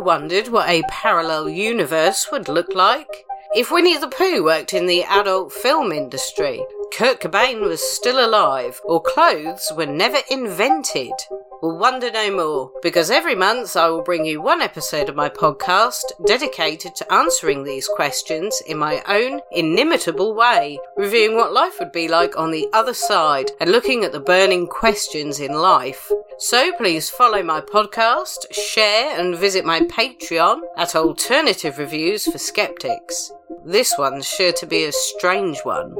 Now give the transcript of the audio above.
wondered what a parallel universe would look like? If Winnie the Pooh worked in the adult film industry, Kurt Cobain was still alive, or clothes were never invented? Well, wonder no more, because every month I will bring you one episode of my podcast dedicated to answering these questions in my own inimitable way, reviewing what life would be like on the other side and looking at the burning questions in life. So please follow my podcast, share, and visit my Patreon at Alternative Reviews for Skeptics. This one's sure to be a strange one.